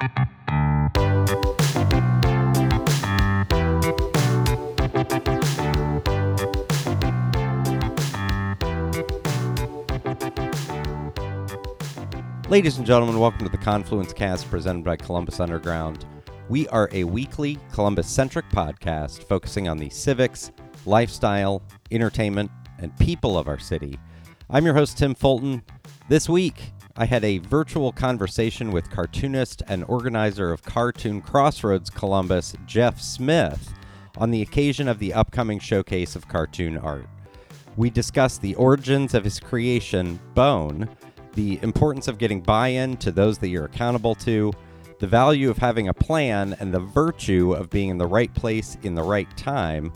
Ladies and gentlemen, welcome to the Confluence Cast presented by Columbus Underground. We are a weekly Columbus centric podcast focusing on the civics, lifestyle, entertainment, and people of our city. I'm your host, Tim Fulton. This week, I had a virtual conversation with cartoonist and organizer of Cartoon Crossroads Columbus, Jeff Smith, on the occasion of the upcoming showcase of cartoon art. We discussed the origins of his creation, Bone the importance of getting buy in to those that you're accountable to, the value of having a plan, and the virtue of being in the right place in the right time,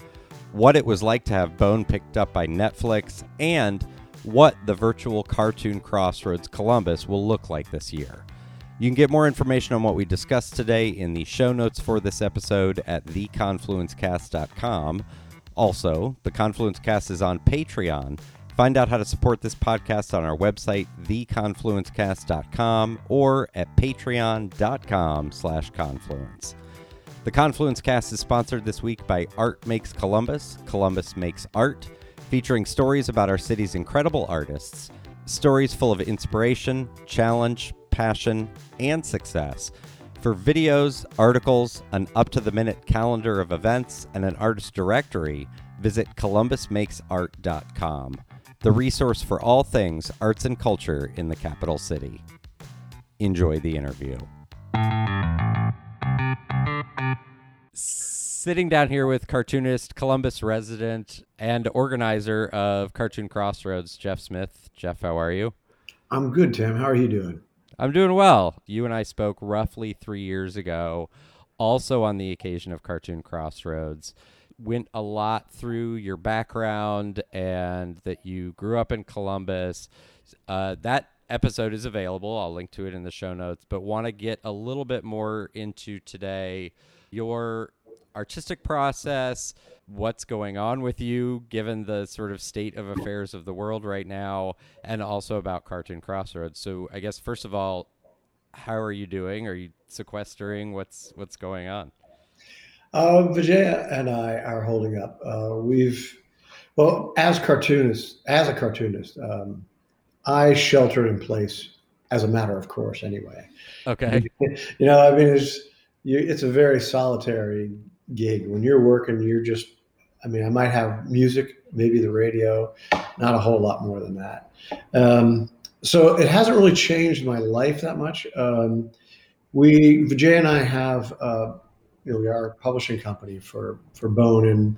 what it was like to have Bone picked up by Netflix, and what the virtual cartoon Crossroads Columbus will look like this year. You can get more information on what we discussed today in the show notes for this episode at theconfluencecast.com. Also, the Confluence Cast is on Patreon Find out how to support this podcast on our website, theconfluencecast.com, or at patreon.com slash confluence. The Confluence Cast is sponsored this week by Art Makes Columbus, Columbus Makes Art, featuring stories about our city's incredible artists, stories full of inspiration, challenge, passion, and success. For videos, articles, an up to the minute calendar of events, and an artist directory, visit columbusmakesart.com the resource for all things arts and culture in the capital city. Enjoy the interview. Sitting down here with cartoonist, Columbus resident, and organizer of Cartoon Crossroads, Jeff Smith. Jeff, how are you? I'm good, Tim. How are you doing? I'm doing well. You and I spoke roughly three years ago, also on the occasion of Cartoon Crossroads went a lot through your background and that you grew up in Columbus. Uh, that episode is available. I'll link to it in the show notes, but want to get a little bit more into today your artistic process, what's going on with you given the sort of state of affairs of the world right now, and also about Cartoon Crossroads. So, I guess first of all, how are you doing? Are you sequestering? What's what's going on? Uh, Vijaya and I are holding up. Uh, we've, well, as cartoonists, as a cartoonist, um, I shelter in place as a matter of course, anyway. Okay. You know, I mean, it's you, it's a very solitary gig. When you're working, you're just, I mean, I might have music, maybe the radio, not a whole lot more than that. Um, so it hasn't really changed my life that much. Um, we, Vijay and I have uh, you know, we are a publishing company for for Bone and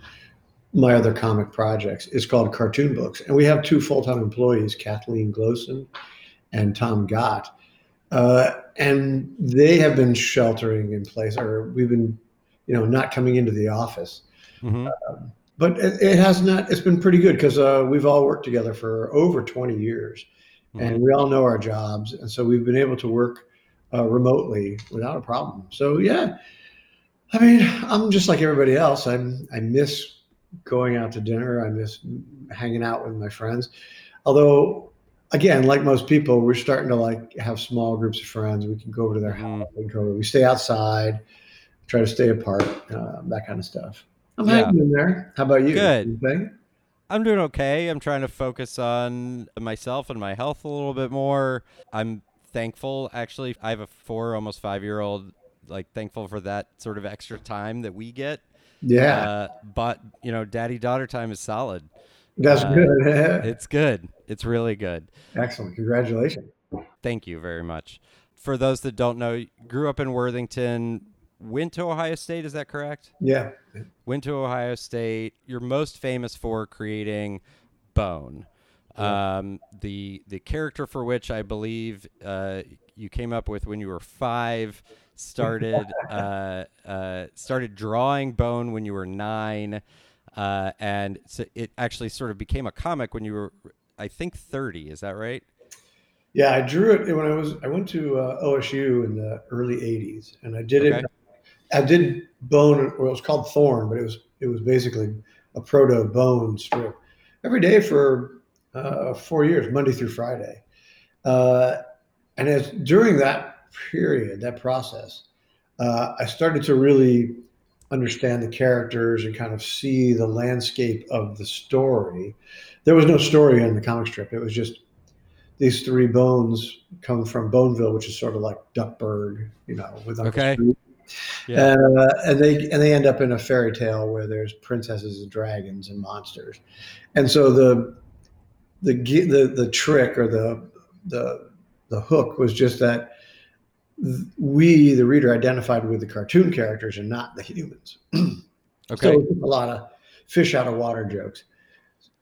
my other comic projects. It's called Cartoon Books, and we have two full time employees, Kathleen Glosan and Tom Gaadt, uh, and they have been sheltering in place, or we've been, you know, not coming into the office. Mm-hmm. Um, but it, it, has not. It's been pretty good because uh, we've all worked together for over 20 years, mm-hmm. and we all know our jobs, and so we've been able to work uh, remotely without a problem. So yeah, I mean, I'm just like everybody else. I'm I miss going out to dinner. I miss hanging out with my friends. Although, again, like most people, we're starting to like have small groups of friends. We can go over to their mm-hmm. house. We, go, we stay outside, try to stay apart, uh, that kind of stuff. I'm yeah. hanging in there. How about you? Good. I'm doing okay. I'm trying to focus on myself and my health a little bit more. I'm thankful. Actually, I have a four, almost five year old like thankful for that sort of extra time that we get. Yeah. Uh, but you know, daddy daughter time is solid. That's uh, good. it's good. It's really good. Excellent. Congratulations. Thank you very much. For those that don't know, grew up in Worthington, went to Ohio State. Is that correct? Yeah. Went to Ohio State. You're most famous for creating Bone. Yeah. Um, the the character for which I believe uh, you came up with when you were five started uh, uh, started drawing Bone when you were nine, uh, and so it actually sort of became a comic when you were, I think, thirty. Is that right? Yeah, I drew it when I was. I went to uh, OSU in the early '80s, and I did okay. it. I did Bone. Well, it was called Thorn, but it was it was basically a proto Bone strip every day for uh, four years, Monday through Friday. Uh, and as during that period, that process, uh, I started to really understand the characters and kind of see the landscape of the story. There was no story in the comic strip. It was just these three bones come from Boneville, which is sort of like Duckburg, you know, with Uncle Okay. Scoop. Yeah. Uh, and they and they end up in a fairy tale where there's princesses and dragons and monsters, and so the the the the trick or the the the hook was just that we the reader identified with the cartoon characters and not the humans. Okay. So a lot of fish out of water jokes.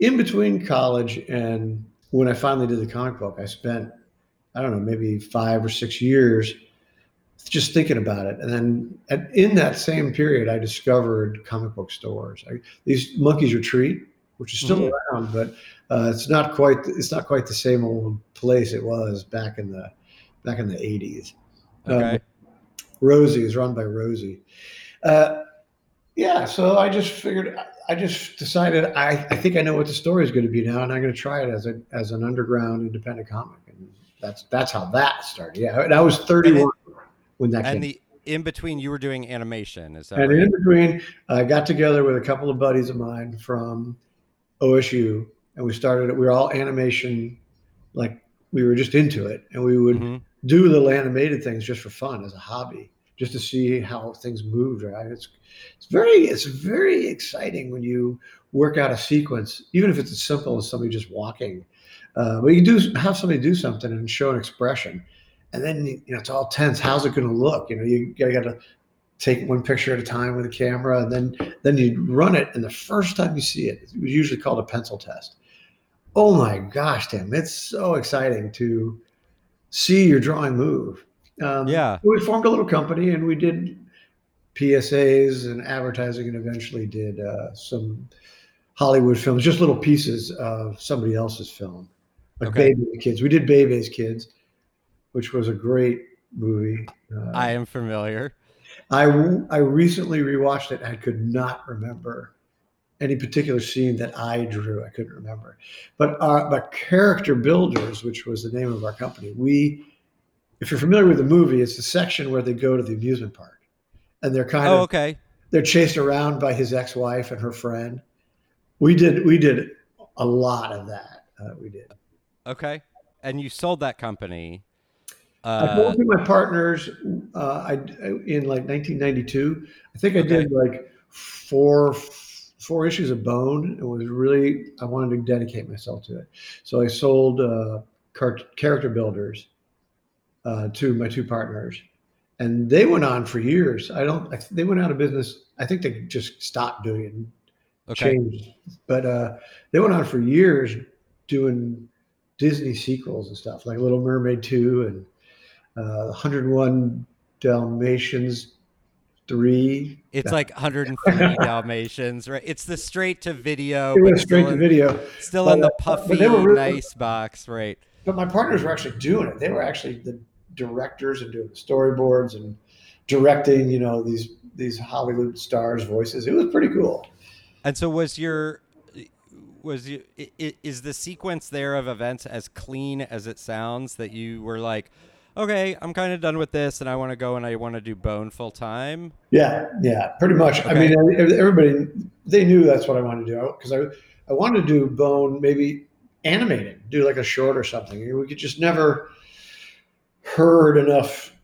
In between college and when I finally did the comic book, I spent, I don't know, maybe five or six years just thinking about it. And then at, in that same period, I discovered comic book stores. I, these Monkey's Retreat, which is still Mhm. around, but uh, it's not quite it's not quite the same old place it was back in the back in the 80s. Okay. Rosie is run by Rosie. Uh, yeah, so I just figured, I just decided, I, I think I know what the story is going to be now, and I'm going to try it as a as an underground independent comic, and that's that's how that started. Yeah, and I was 31 when that and came. the in between, you were doing animation. Is that and right? in between, I got together with a couple of buddies of mine from OSU, and we started. We were all animation, like we were just into it, and we would Mhm. do little animated things just for fun as a hobby, just to see how things moved. Right? It's it's very it's very exciting when you work out a sequence, even if it's as simple as somebody just walking. Uh, but you do have somebody do something and show an expression, and then you know it's all tense. How's it going to look? You know, you got to take one picture at a time with a camera, and then then you run it. And the first time you see it, it was usually called a pencil test. Oh my gosh, Tim! It's so exciting to see your drawing move. Um, Yeah. we formed a little company and we did PSAs and advertising, and eventually did uh, some Hollywood films, just little pieces of somebody else's film, like Okay. Bebe Kids. We did Bebe's Kids, which was a great movie. Uh, I am familiar. I I recently rewatched it. I could not remember any particular scene that I drew. I couldn't remember, but uh, but Character Builders, which was the name of our company, we, if you're familiar with the movie, it's the section where they go to the amusement park, and they're kind Oh, of okay. they're chased around by his ex-wife and her friend. We did we did a lot of that. Uh, we did. Okay. And you sold that company. I Uh, told my partners uh, I in like 1992. I think I did like four four issues of Bone. It was really I wanted to dedicate myself to it. So I sold uh, character builders uh, to my two partners, and they went on for years. I don't. I, they went out of business. I think they just stopped doing it. okay. Changed, but uh, they went on for years doing Disney sequels and stuff like Little Mermaid 2 and uh, 101 Dalmatians 3. It's like 103 Dalmatians, right? It's the straight to video, It went straight still, to in, video. still in the uh, puffy, but they were really- nice box, right? But my partners were actually doing it. They were actually the directors and doing the storyboards and directing, you know, these these Hollywood stars' voices. It was pretty cool. And so was your was you is the sequence there of events as clean as it sounds that you were like, okay, I'm kind of done with this, and I want to go and I want to do Bone full time. Yeah, yeah, pretty much. I mean, everybody they knew that's what I wanted to do because I I wanted to do Bone maybe animated, do like a short or something. We could just never heard enough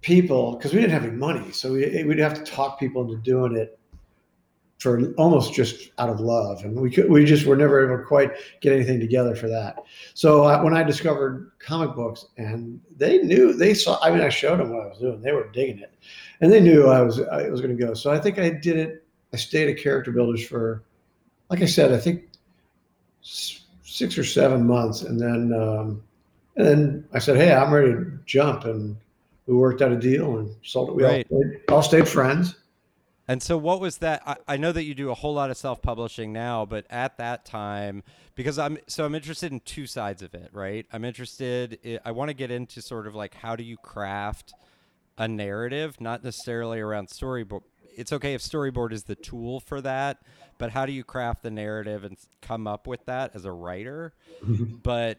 people because we didn't have any money, so we, we'd have to talk people into doing it for almost just out of love, and we could we just were never able to quite get anything together for that. So uh, when I discovered comic books, and they knew they saw, I mean, I showed them what I was doing, they were digging it and they knew I was I was going to go. So I think I did it. I stayed at Character Builders for, like I said, I think six or seven months, and then um, and then I said, "Hey, I'm ready to jump," and we worked out a deal and sold it. We Right. all, stayed, all stayed friends. And so, what was that? I, I know that you do a whole lot of self-publishing now, but at that time, because I'm so I'm interested in two sides of it, right? I'm interested. i I want to get into sort of like how do you craft a narrative, not necessarily around storyboard. It's okay if storyboard is the tool for that, but how do you craft the narrative and come up with that as a writer? but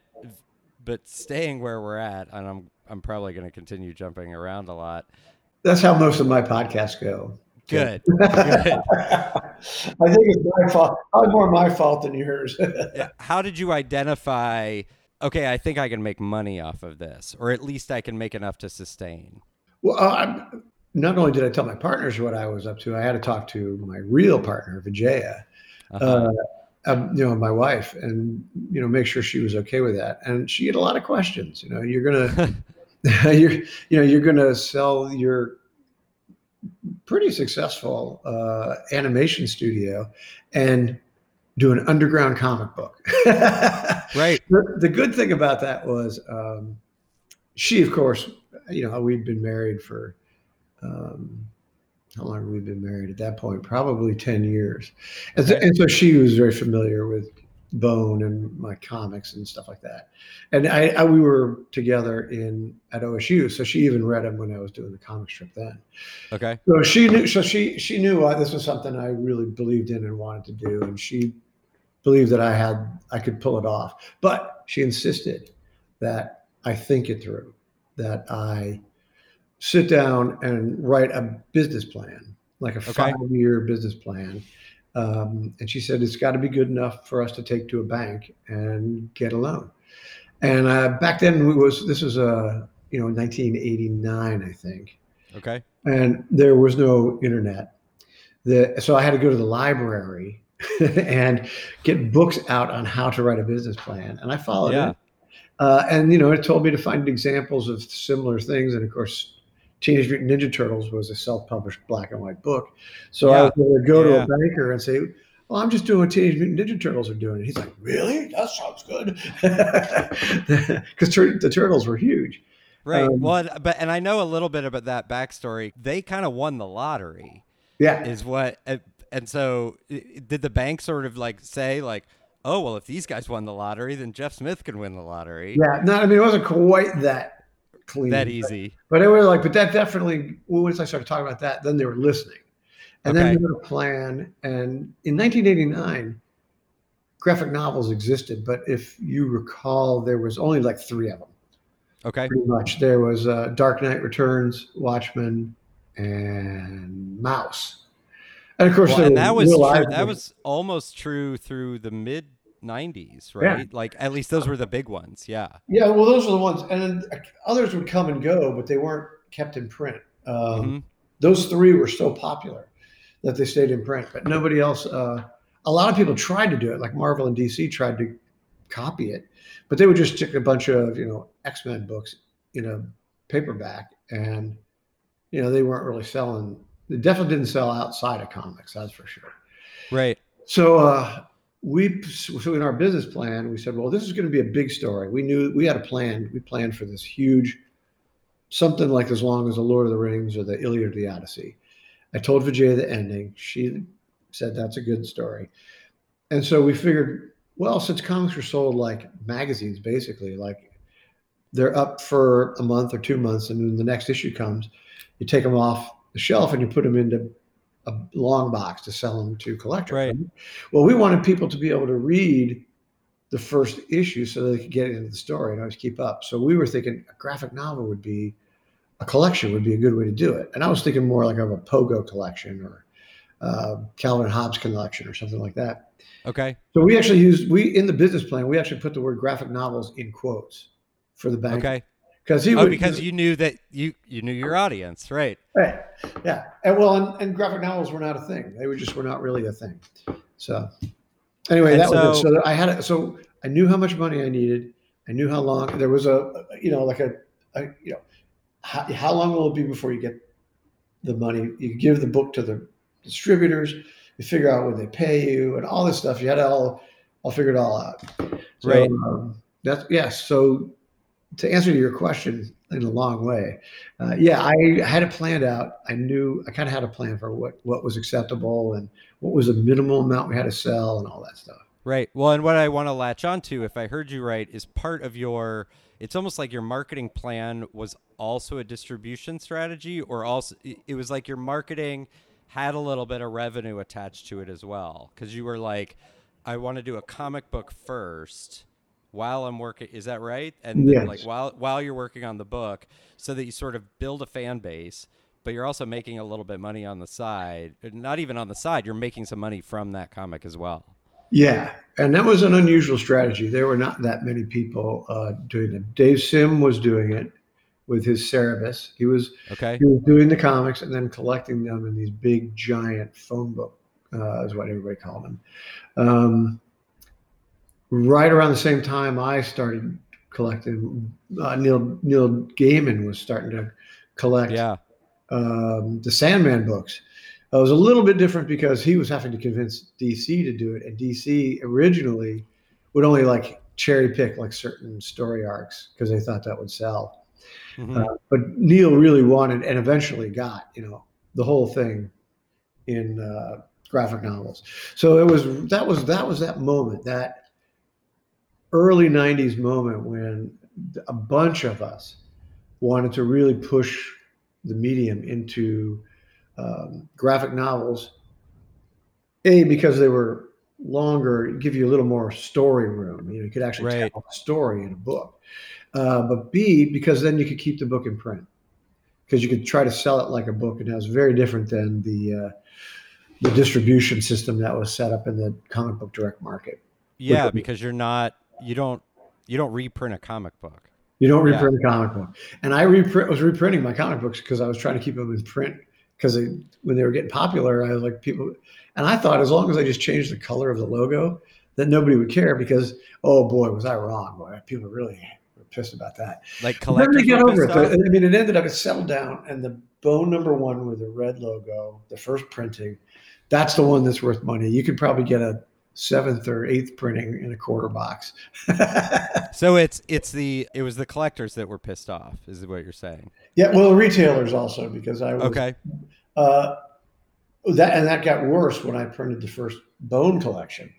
but staying where we're at, and I'm I'm probably going to continue jumping around a lot. That's how most of my podcasts go. Good. Good. I think it's my fault. Probably more my fault than yours. How did you identify? Okay, I think I can make money off of this, or at least I can make enough to sustain. Well, uh, not only did I tell my partners what I was up to, I had to talk to my real partner, Vijaya, uh-huh. uh, um, you know, my wife, and you know, make sure she was okay with that. And she had a lot of questions. You know, you're gonna, you're, you know, you're gonna sell your pretty successful uh, animation studio and do an underground comic book. right. The, the, good thing about that was um, she, of course, you know, we'd been married for um, how long have we been married at that point? Probably 10 years. And so, and so she was very familiar with Bone and my comics and stuff like that. And I, I, we were together in at OSU, so she even read them when I was doing the comic strip then. Okay. So she knew. So she she knew I, this was something I really believed in and wanted to do, and she believed that I had I could pull it off. But she insisted that I think it through, that I sit down and write a business plan, like a okay. five year business plan um, and she said, it's got to be good enough for us to take to a bank and get a loan. And uh, back then, we was this was a uh, you know 1989, I think. Okay. And there was no internet. The, so I had to go to the library and get books out on how to write a business plan, and I followed yeah. it. Uh, and you know, it told me to find examples of similar things, and of course, Teenage Mutant Ninja Turtles was a self-published black and white book. So yeah. I was able to go yeah. to a banker and say, "Well, I'm just doing what Teenage Mutant Ninja Turtles are doing." And he's like, "Really? That sounds good," because tur- the turtles were huge. Right. Um, well, but and I know a little bit about that backstory. They kind of won the lottery. Yeah. Is what, and so did the bank sort of like say like, oh well, if these guys won the lottery, then Jeff Smith can win the lottery. Yeah. No, I mean it wasn't quite that clean. That easy. But, but it was like, but that definitely, once I started talking about that, then they were listening. And okay. then we had a plan. And in 1989, graphic novels existed, but if you recall, there was only like three of them. Okay. Pretty much. There was uh, Dark Knight Returns, Watchmen, and Maus. And of course, well, and that was true, that was almost true through the mid 90s, right? Yeah. Like at least those were the big ones. Yeah. Yeah. Well, those were the ones. And others would come and go, but they weren't kept in print. Um, mm-hmm. Those three were so popular that they stayed in print, but nobody else. Uh, a lot of people tried to do it, like Marvel and DC tried to copy it, but they would just stick a bunch of, you know, X Men books in a paperback and, you know, they weren't really selling. They definitely didn't sell outside of comics, that's for sure. Right. So, uh, we so in our business plan we said well this is going to be a big story. We knew we had a plan. We planned for this huge something like as long as the lord of the rings or the iliad or the odyssey. I told vijay the ending. She said that's a good story. And so we figured well since comics were sold like magazines basically like they're up for a month or two months and then the next issue comes you take them off the shelf and you put them into a long box to sell them to collectors. Right. Well, we wanted people to be able to read the first issue so they could get into the story and always keep up. So we were thinking a graphic novel would be a collection would be a good way to do it. And I was thinking more like of a Pogo collection or uh, Calvin Hobbes collection or something like that. Okay. So we actually used we in the business plan we actually put the word graphic novels in quotes for the bank. Okay because he oh, would, because you knew that you you knew your audience, right? Right. Yeah. And well, and, and graphic novels were not a thing. They were just were not really a thing. So anyway, and that so, was it. So I had it. So I knew how much money I needed. I knew how long there was a you know like a, a you know how, how long will it be before you get the money? You give the book to the distributors. You figure out when they pay you and all this stuff. You had it all I'll figure it all out. So, right. Um, that's yes. So to answer your question in a long way, uh, yeah, I had it planned out. I knew I kind of had a plan for what what was acceptable and what was a minimal amount we had to sell and all that stuff. Right. Well, and what I want to latch onto, if I heard you right, is part of your. It's almost like your marketing plan was also a distribution strategy, or also it was like your marketing had a little bit of revenue attached to it as well, because you were like, I want to do a comic book first while I'm working. Is that right? And then, Yes. like while while you're working on the book, so that you sort of build a fan base, but you're also making a little bit money on the side. Not even on the side, you're making some money from that comic as well. Yeah, and that was an unusual strategy. There were not that many people uh, doing it. Dave Sim was doing it with his Cerebus. He was Okay. he was doing the comics and then collecting them in these big giant phone book, uh, is what everybody called them. Um, right around the same time, I started collecting. Uh, Neil Neil Gaiman was starting to collect Yeah. um, the Sandman books. Uh, it was a little bit different because he was having to convince DC to do it, and DC originally would only like cherry pick like certain story arcs because they thought that would sell. Mhm. Uh, but Neil really wanted, and eventually got, you know, the whole thing in uh, graphic novels. So it was that was that was that moment, that early '90s moment when a bunch of us wanted to really push the medium into um, graphic novels. A because they were longer, give you a little more story room. You know, you could actually Right. tell a story in a book. Uh, but B because then you could keep the book in print because you could try to sell it like a book, and that was very different than the uh, the distribution system that was set up in the comic book direct market. Yeah, because you're not you don't you don't reprint a comic book. You don't Yeah. reprint a comic book, and I reprint was reprinting my comic books because I was trying to keep them in print because when they were getting popular, I was like people, and I thought as long as I just changed the color of the logo, that nobody would care because oh boy, was I wrong? Boy, people really were pissed about that. Like collectors they got over it. I mean, it ended up it settled down, and the bone number one with the red logo, the first printing, that's the one that's worth money. You could probably get a seventh or eighth printing in a quarter box. So it's it's the it was the collectors that were pissed off, is what you're saying. yeah, well, the retailers also because I was Okay. Uh, that and that got worse when I printed the first Bone collection,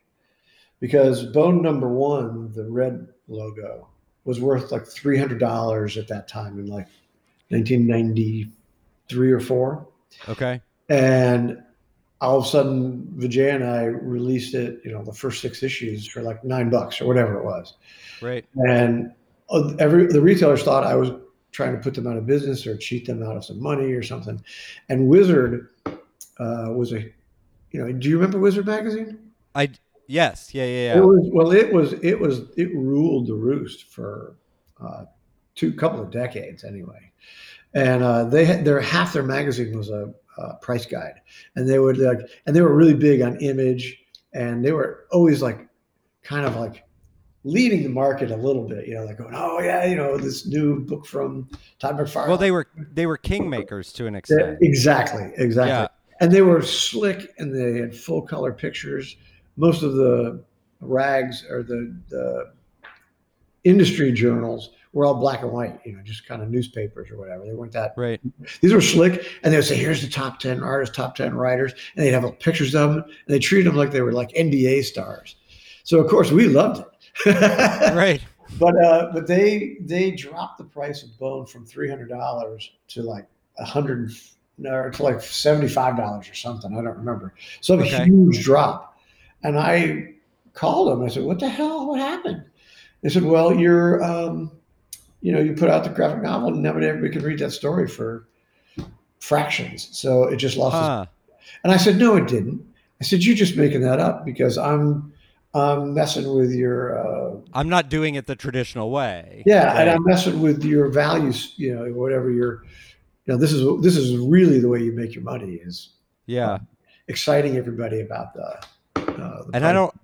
because Bone number one, the red logo, was worth like three hundred dollars at that time in like nineteen ninety three or four, Okay. and all of a sudden Vijay and I released it, you know, the first six issues for like nine bucks or whatever it was Right. and uh, every the retailers thought I was trying to put them out of business or cheat them out of some money or something. And Wizard uh, was a, you know, do you remember Wizard magazine? I yes, yeah, yeah, It was well, it was it was it ruled the roost for uh, two couple of decades anyway. And uh, they had their half their magazine was a, uh price guide, and they would like and they were really big on image, and they were always like kind of like leading the market a little bit, you know, like going, oh yeah, you know, this new book from Todd McFarlane. Well, they were they were kingmakers to an extent. exactly, exactly. Yeah. And they were slick, and they had full color pictures. Most of the rags or the the industry journals were all black and white, you know, just kind of newspapers or whatever. They weren't that. Right. These were slick, and they would say, "Here's the top ten artists, top ten writers," and they'd have pictures of them, and they treated them like they were like NBA stars. So of course we loved it. Right. But uh, but they they dropped the price of bone from three hundred dollars to like a hundred no to like seventy five dollars or something. I don't remember. Some Okay. huge drop. And I called them. I said, "What the hell? What happened?" They said, "Well, you're um, you know you put out the graphic novel, and nobody everybody can read that story for fractions, so it just lost." its Huh. and I said, no, it didn't. I said, you're just making that up because I'm, I'm messing with your, uh, I'm not doing it the traditional way. yeah, and I'm messing with your values, you know, whatever your, you know, this is, this is really the way you make your money is Yeah. exciting everybody about the, uh, the And I don't-.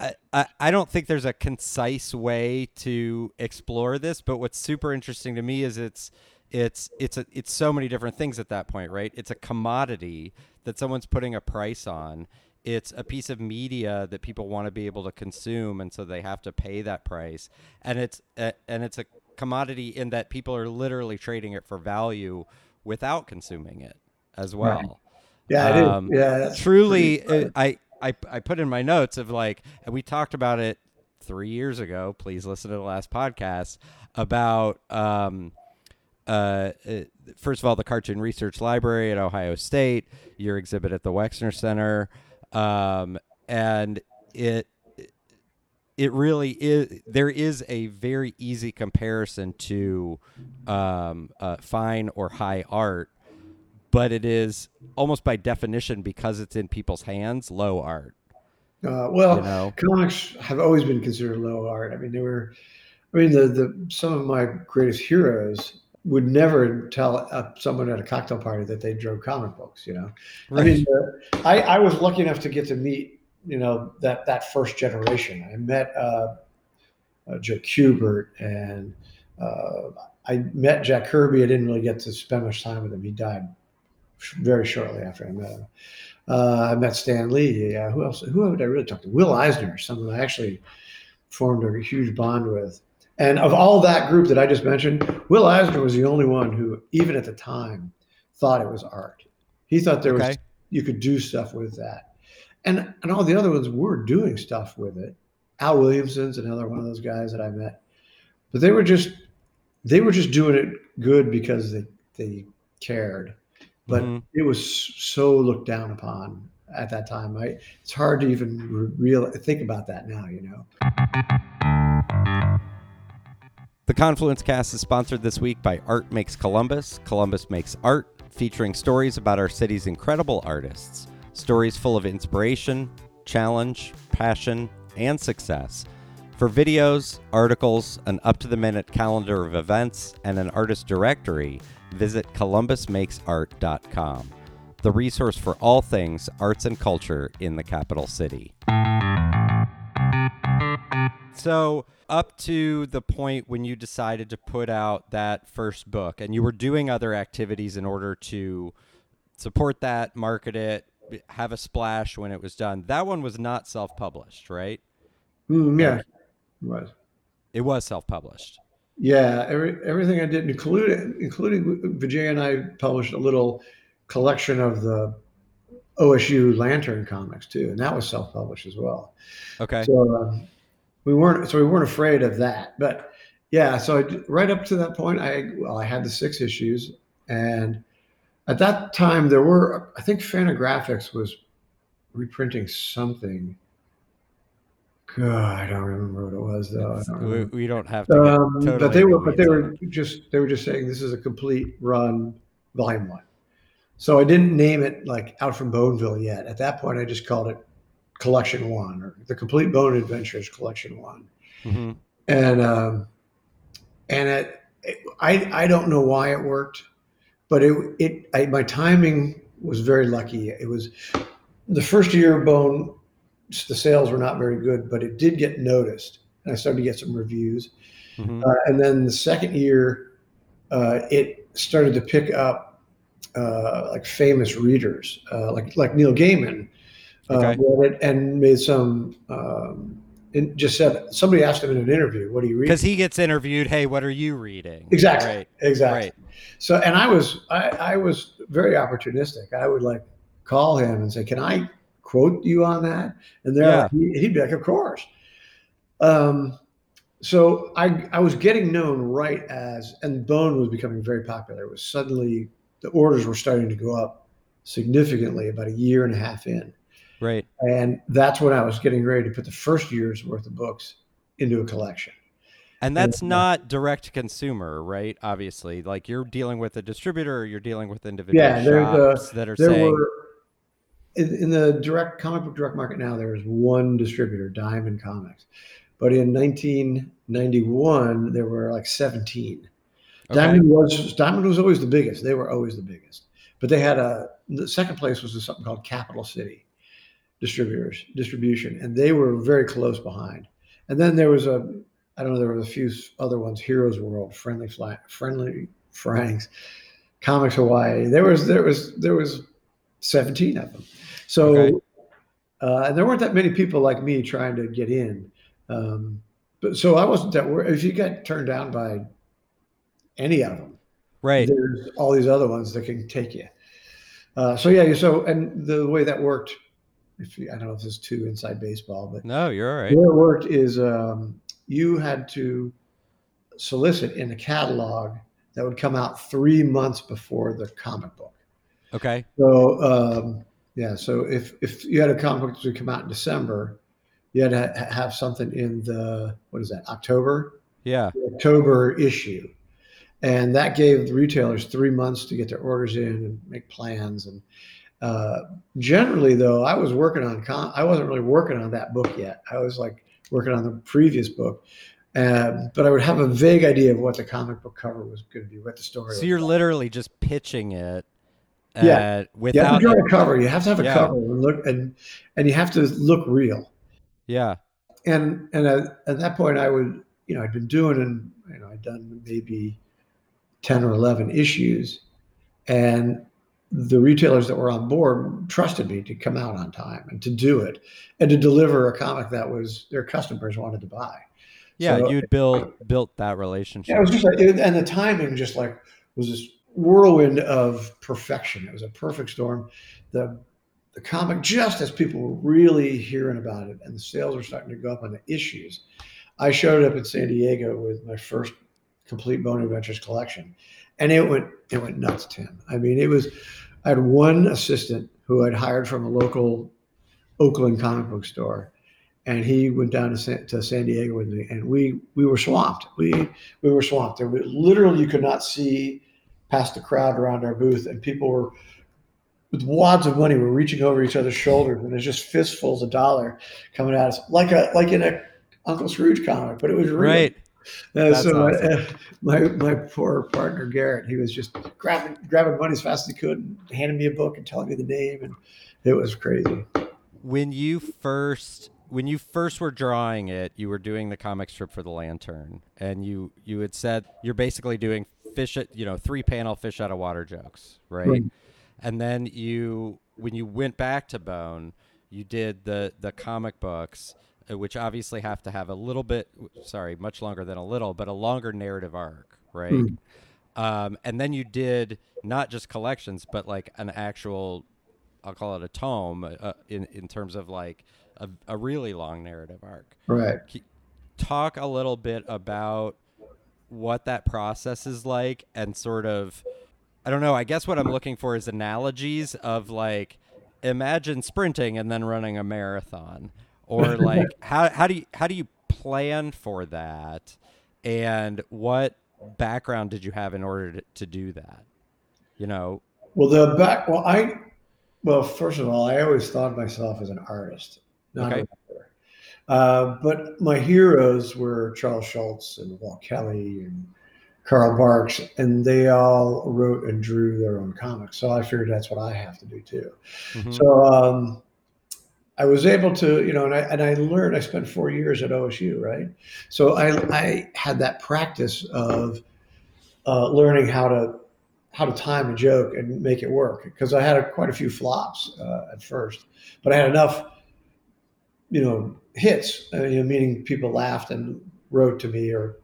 I, I, I don't think there's a concise way to explore this, but what's super interesting to me is it's it's it's a, it's so many different things at that point, right? It's a commodity that someone's putting a price on. It's a piece of media that people want to be able to consume, and so they have to pay that price. And it's a, and it's a commodity in that people are literally trading it for value without consuming it as well yeah, it is. um, yeah, truly uh, I, I i put in my notes of like we talked about it three years ago please listen to the last podcast about um uh, uh, first of all the cartoon research library at ohio state your exhibit at the wexner center um and it it really is. There is a very easy comparison to um, uh, fine or high art, but it is almost by definition because it's in people's hands, low art. Uh, well, You know? comics have always been considered low art. I mean, they were. I mean, the the some of my greatest heroes would never tell uh, someone at a cocktail party that they drew comic books. You know, I mean, uh, I I was lucky enough to get to meet you know that that first generation. I met uh, uh, Joe Kubert and uh, I met Jack Kirby. I didn't really get to spend much time with him. He died very shortly after I met him. Uh, I met Stan Lee. Uh, who else? Who would I really talk to? Will Eisner, someone I actually formed a huge bond with. And of all that group that I just mentioned, Will Eisner was the only one who, even at the time, thought it was art. He thought there Okay. was you could do stuff with that, and and all the other ones were doing stuff with it. Al Williamson's another one of those guys that I met, but they were just they were just doing it good because they they cared but Mhm. it was so looked down upon at that time. I, it's hard to even re- real think about that now. You know. The Confluence Cast is sponsored this week by Art Makes Columbus. Columbus Makes Art, featuring stories about our city's incredible artists. Stories full of inspiration, challenge, passion, and success. For videos, articles, an up to the minute calendar of events, and an artist directory, visit columbusmakesart.com, the resource for all things arts and culture in the capital city. So, up to the point when you decided to put out that first book, and you were doing other activities in order to support that, market it, have a splash when it was done, that one was not self published, right? Mm, yeah, it was. It was self published. Yeah, every, everything I did, including including Vijay and I published a little collection of the OSU Lantern comics too, and that was self-published as well. Okay. So um, we weren't so we weren't afraid of that. But yeah, so I, right up to that point, I well, I had the six issues, and at that time there were I think Fantagraphics was reprinting something. God, I don't remember what it was though. We, we don't have to get Um, totally but they were, but they were it. just, they were just saying this is a complete run, volume one. So I didn't name it like Out from Boneville yet. At that point, I just called it Collection One or the Complete Bone Adventures Collection One. Mhm. And um, and it, it, I I don't know why it worked, but it it I, my timing was very lucky. It was the first year of Bone, the sales were not very good, but it did get noticed, and I started to get some reviews. Mhm. Uh, and then the second year, uh, it started to pick up uh, like famous readers, uh, like like Neil Gaiman, uh, Okay. read it and made some. Um, and just said somebody asked him in an interview, "What do you read?" Because he gets interviewed. Hey, what are you reading? Exactly. Right. exactly. Right. So, and I was I, I was very opportunistic. I would like call him and say, "Can I quote you on that?" And there Yeah. he, he'd be like, "Of course." Um, so I I was getting known right as, and Bone was becoming very popular. It was suddenly the orders were starting to go up significantly about a year and a half in, Right. and that's when I was getting ready to put the first year's worth of books into a collection. And that's Yeah. not direct to consumer, right? Obviously, like you're dealing with a distributor, or you're dealing with individual Yeah, there's a- shops that are there saying, were in, in the direct comic book direct market now there is one distributor diamond comics. But in 1991 there were like 17 okay, diamond was diamond was always the biggest. They were always the biggest. But they had a the second place was something called capital city distributors distribution and they were very close behind. And then there was a i don't know there was a few other ones heroes world friendly fly friendly franks comics hawaii. There was there was there was 17 of them so Okay. uh, and there weren't that many people like me trying to get in um, but so i wasn't that worried if you get turned down by any of them right, there's all these other ones that can take you. Uh, so yeah, so and the way that worked, if you, I don't know if this is too inside baseball, but no, you're all right. the way it worked is um, you had to solicit in a catalog that would come out three months before the comic book. Okay, So um, yeah, so if if you had a comic book would come out in December, you had to ha- have something in the what is that October Yeah. October issue, and that gave the retailers three months to get their orders in and make plans. And uh, generally, though, I was working on con- I wasn't really working on that book yet. I was like working on the previous book. Uh, but I would have a vague idea of what the comic book cover was going to be, what the story. So you're literally just pitching it. Yeah. uh, You have Without. to draw a cover. You have to have a Yeah. cover and look, and and you have to look real. yeah. and and at, at that point i would you know i'd been doing and you know i'd done maybe 10 or 11 issues and the retailers that were on board trusted me to come out on time and to do it and to deliver a comic that was their customers wanted to buy Yeah. So- you'd build built that relationship. yeah, it was just like, and the timing just like was this whirlwind of perfection. It was a perfect storm. The the comic, just as people were really hearing about it, and the sales were starting to go up on the issues, I showed up in San Diego with my first complete Bone Adventures collection, and it went it went nuts, Tim. I mean, it was. I had one assistant who I'd hired from a local Oakland comic book store, and he went down to San, to San Diego with me, and we we were swamped. We we were swamped. There literally you could not see past the crowd around our booth, and people were with wads of money were reaching over each other's shoulders, and there's just fistfuls of dollar coming at us, like a like in a Uncle Scrooge comic, but it was real. right. Uh, so awesome. uh, my my poor partner Garrett, he was just grabbing grabbing money as fast as he could, and handing me a book and telling me the name, and it was crazy. when you first when you first were drawing it you were doing the comic strip for the lantern and you you had said you're basically doing fish at you know three panel fish out of water jokes right, Right. and then you when you went back to bone you did the the comic books uh, which obviously have to have a little bit sorry much longer than a little but a longer narrative arc right Mm. um, and then you did not just collections but like an actual I'll call it a tome uh, in in terms of like a, a really long narrative arc. Right. Talk a little bit about what that process is like and sort of I don't know, I guess what I'm looking for is analogies of like imagine sprinting and then running a marathon or like how how do you how do you plan for that and what background did you have in order to, to do that? You know, Well, the back. Well, I. Well, first of all, I always thought of myself as an artist, not Okay. Uh, but my heroes were Charles Schulz and Walt Kelly and Carl Barks, and they all wrote and drew their own comics. So I figured that's what I have to do too. Mhm. So um, I was able to, you know, and I and I learned. I spent four years at OSU, right? So I I had that practice of uh, learning how to how to time a joke and make it work because I had a, quite a few flops uh, at first, but I had enough, you know, hits. Uh, you know, meaning people laughed and wrote to me, or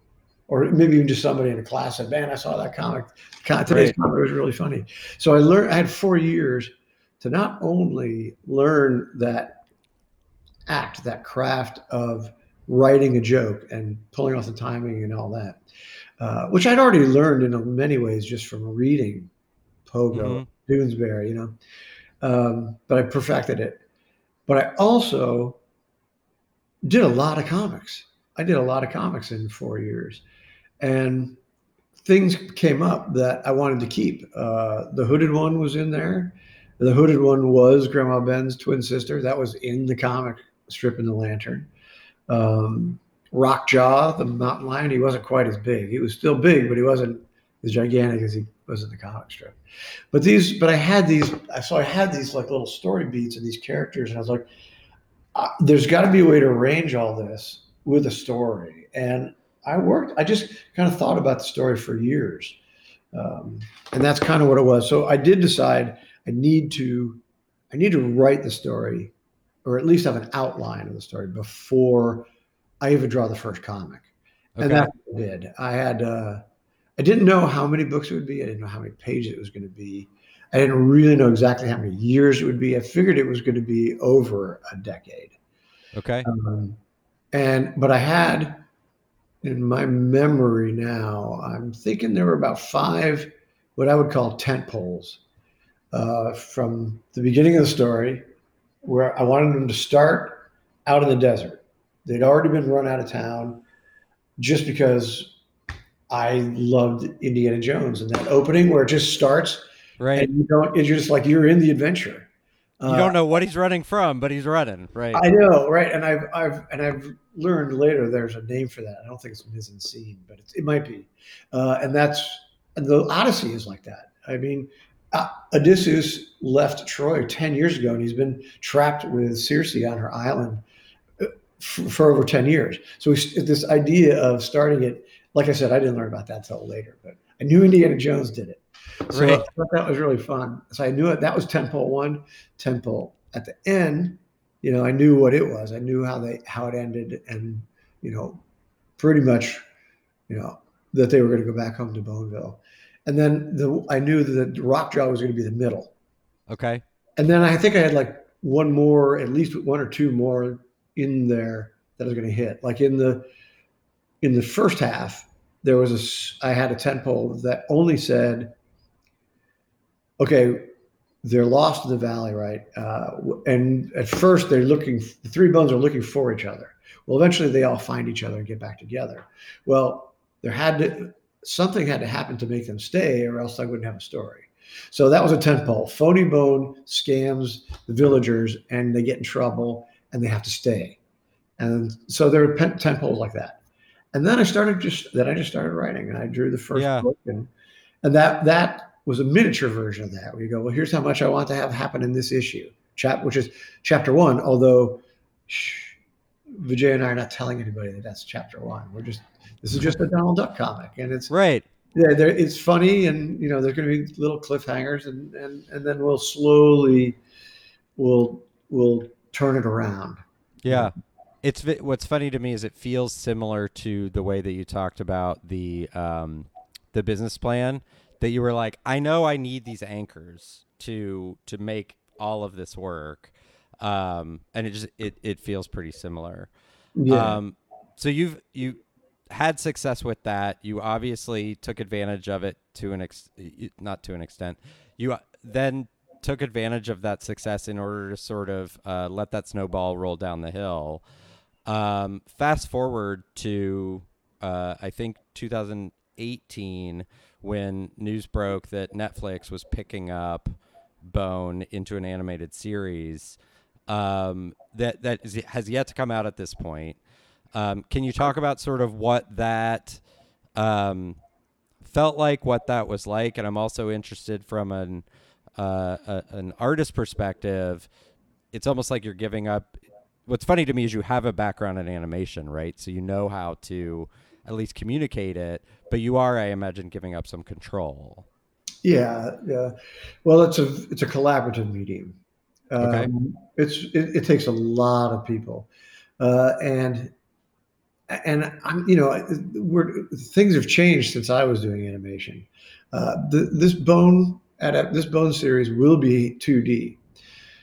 or maybe even just somebody in a class said, "Man, I saw that comic. Today's Right. comic was really funny." So I learned. I had four years to not only learn that act, that craft of writing a joke and pulling off the timing and all that, uh, which I'd already learned in many ways just from reading Pogo, Mhm. Doonesbury, you know. Um, but I perfected it. But I also did a lot of comics. I did a lot of comics in four years, and things came up that I wanted to keep. Uh, the hooded one was in there. The hooded one was Grandma Ben's twin sister. That was in the comic strip in the lantern. Um, Rockjaw, the mountain lion, he wasn't quite as big. He was still big, but he wasn't as gigantic as he was in the comic strip. But these, but I had these, so I had these like little story beats and these characters, and I was like, uh, there's got to be a way to arrange all this with a story. And I worked, I just kind of thought about the story for years. Um, and that's kind of what it was. So I did decide I need to, I need to write the story or at least have an outline of the story before I even draw the first comic. And Okay. that's what I did. I had, uh, I didn't know how many books it would be. I didn't know how many pages it was going to be. I didn't really know exactly how many years it would be. I figured it was going to be over a decade. Okay. Um, and but I had in my memory now, I'm thinking there were about five what I would call tent poles uh, from the beginning of the story, where I wanted them to start out in the desert. They'd already been run out of town just because I loved Indiana Jones and that opening where it just starts Right. and you don't. It's just like you're in the adventure. you Uh, don't know what he's running from, but he's running. Right. I know, right? And I've I've and I've learned later there's a name for that. I don't think it's mise en scene, but it's, it might be. Uh, and that's and the Odyssey is like that. I mean, uh, Odysseus left Troy ten years ago, and he's been trapped with Circe on her island uh, f- for over ten years. So we, this idea of starting it, like I said, I didn't learn about that until later, but I knew Indiana Jones did it. So Right. I thought that was really fun. So I knew it. That was Temple One. Temple at the end, you know, I knew what it was. I knew how they how it ended, and you know, pretty much, you know, that they were going to go back home to Boneville, and then the I knew that the Rockjaw was going to be the middle, Okay. and then I think I had like one more, at least one or two more in there that I was going to hit. Like in the in the first half, there was a I had a tent pole that only said, okay, they're lost in the valley, right? Uh, and at first, they're looking. The three bones are looking for each other. Well, eventually, they all find each other and get back together. Well, there had to something had to happen to make them stay, or else I wouldn't have a story. So that was a tent pole. Phony Bone scams the villagers, and they get in trouble, and they have to stay. And so there are tent poles like that. And then I started just then I just started writing, and I drew the first Yeah. book, and and that that was a miniature version of that. Where you go, well, here's how much I want to have happen in this issue, chap, which is chapter one. Although, shh, Vijay and I are not telling anybody that that's chapter one. We're just this is just a Donald Duck comic, and it's Right. yeah, it's funny, and you know, there's going to be little cliffhangers, and and and then we'll slowly, we'll we'll turn it around. Yeah. It's what's funny to me is it feels similar to the way that you talked about the um, the business plan that you were like, I know I need these anchors to to make all of this work, um, and it just it it feels pretty similar. Yeah, Um, so you've you had success with that. You obviously took advantage of it to an ex- not to an extent. You uh, then took advantage of that success in order to sort of uh, let that snowball roll down the hill. Um, fast forward to uh, I think 2018 when news broke that Netflix was picking up Bone into an animated series um, that that is, has yet to come out at this point. Um, can you talk about sort of what that um, felt like, what that was like, and I'm also interested from an uh, a, an artist perspective. It's almost like you're giving up. What's funny to me is you have a background in animation, right? So you know how to at least communicate it, but you are, I imagine, giving up some control. yeah, yeah. Well, it's a it's a collaborative medium. Um, Okay. It's it, it takes a lot of people, uh, and and I'm you know we're things have changed since I was doing animation. Uh, the, this bone at this bone series will be 2D.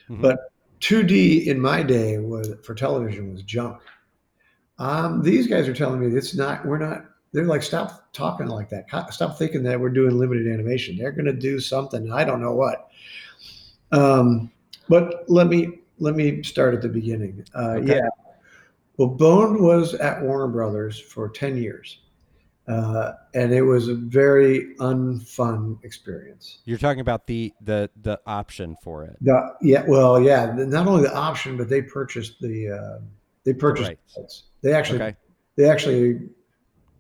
Mhm. But 2D in my day was for television was junk. Um, these guys are telling me it's not. We're not. They're like, stop talking like that. Stop thinking that we're doing limited animation. They're going to do something. I don't know what. Um, but let me let me start at the beginning. Uh, Okay. Yeah. Well, Bone was at Warner Brothers for ten years, uh, and it was a very unfun experience. You're talking about the the the option for it. The, yeah, well, yeah. Not only the option, but they purchased the uh, they purchased rights. the rights. They actually Okay. they actually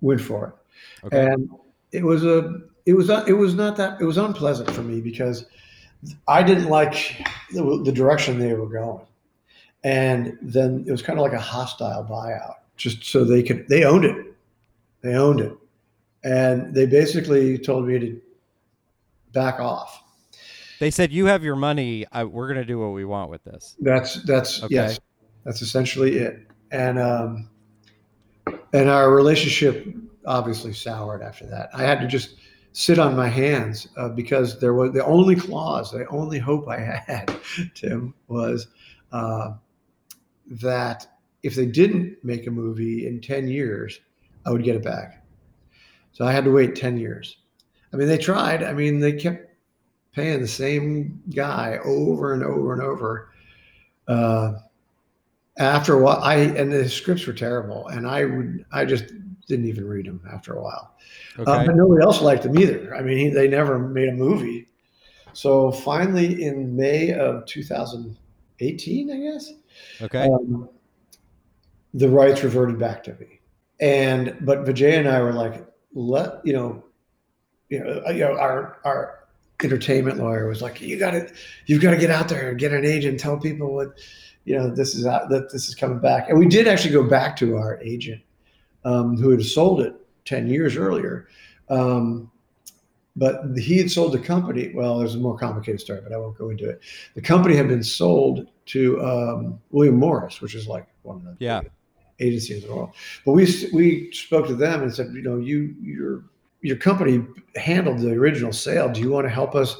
went for it, Okay. and it was a it was it was not that it was unpleasant for me because I didn't like the, the direction they were going, and then it was kind of like a hostile buyout, just so they could they owned it, they owned it, and they basically told me to back off. They said you have your money. I, we're gonna do what we want with this. That's that's Okay. yes, that's essentially it. And um, and our relationship obviously soured after that. I had to just sit on my hands uh, because there was the only clause, the only hope I had, Tim, was uh, that if they didn't make a movie in ten years, I would get it back. So I had to wait ten years. I mean, they tried. I mean, they kept paying the same guy over and over and over. Uh, after a while, I and the scripts were terrible, and I would I just didn't even read them after a while. Uh, but nobody else liked them either. I mean, he, they never made a movie. So finally, in May of 2018, I guess, okay. um, the rights reverted back to me. And but Vijay and I were like, let you know, you know, you know, our our entertainment lawyer was like, you got to, you've got to get out there and get an agent, tell people what, you know, this is out, that this is coming back. And we did actually go back to our agent, um, who had sold it ten years earlier. Um, but he had sold the company. Well, there's a more complicated story, but I won't go into it. The company had been sold to um, William Morris, which is like one of the Yeah. agencies in the world. But we we spoke to them and said, you know, you your your company handled the original sale. Do you want to help us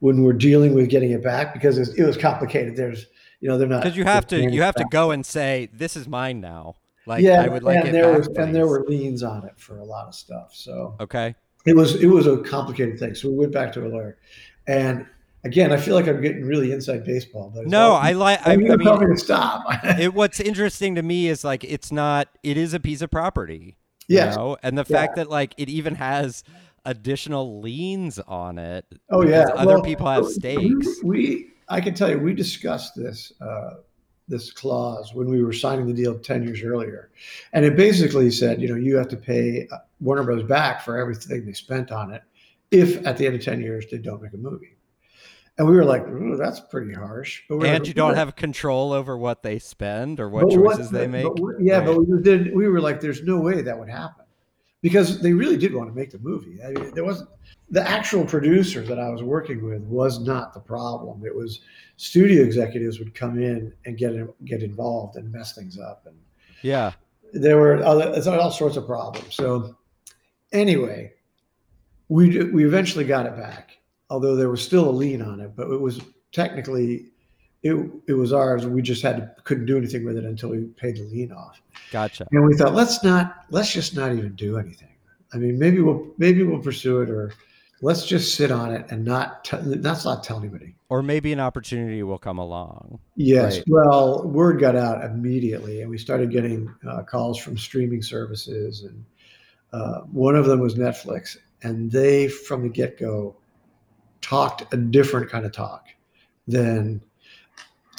when we're dealing with getting it back? Because it was, it was complicated. There's you know they're not Because you have to you have to go and say this is mine now. Like yeah, I would like and there back. was and there were liens on it for a lot of stuff. So okay. it was it was a complicated thing. So we went back to a lawyer, and again, I feel like I'm getting really inside baseball. But No, all- I like. I, I mean, to stop. it, what's interesting to me is like it's not. It is a piece of property. you know? and the Yeah. fact that like it even has additional liens on it. Oh yeah. other Well, people have stakes. We, I can tell you, we discussed this uh, this clause when we were signing the deal ten years earlier, and it basically said, you know, you have to pay uh, Warner Bros. back for everything they spent on it, if at the end of ten years they don't make a movie. And we were like, that's pretty harsh. But And like, you don't have control over what they spend or what but choices they make. we- yeah, Right. but we did. We were like, "There's no way that would happen," because they really did want to make the movie. I mean, there wasn't the actual producer that I was working with was not the problem. It was studio executives would come in and get get involved and mess things up, and yeah. there were other all sorts of problems. So anyway, we we eventually got it back, although there was still a lien on it, but it was technically it it was ours. We just had to, couldn't do anything with it until we paid the lien off. Gotcha. And we thought let's not let's just not even do anything. I mean, maybe we'll maybe we'll pursue it or let's just sit on it and not t- not not tell anybody. Or maybe an opportunity will come along. Yes. Right. Well, word got out immediately, and we started getting uh, calls from streaming services, and uh, one of them was Netflix, and they, from the get go, talked a different kind of talk than,